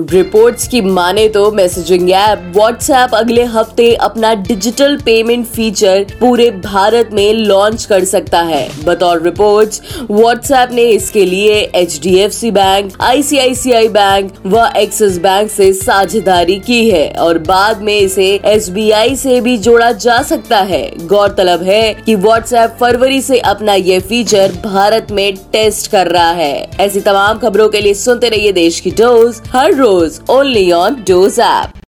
Reports की माने तो मैसेजिंग ऐप व्हाट्सएप अगले हफ़्ते अपना डिजिटल पेमेंट फीचर पूरे भारत में लॉन्च कर सकता है। बतौर रिपोर्ट्स व्हाट्सएप ने इसके लिए एचडीएफसी बैंक आईसीआईसीआई बैंक व एक्सिस बैंक से साझेदारी की है और बाद में इसे एसबीआई से भी जोड़ा जा सकता है। गौरतलब है कि व्हाट्सएप फरवरी से अपना ये फीचर भारत में टेस्ट कर रहा है। ऐसी तमाम खबरों के लिए सुनते रहिए देश की डोज, हर रोज only on Dose app.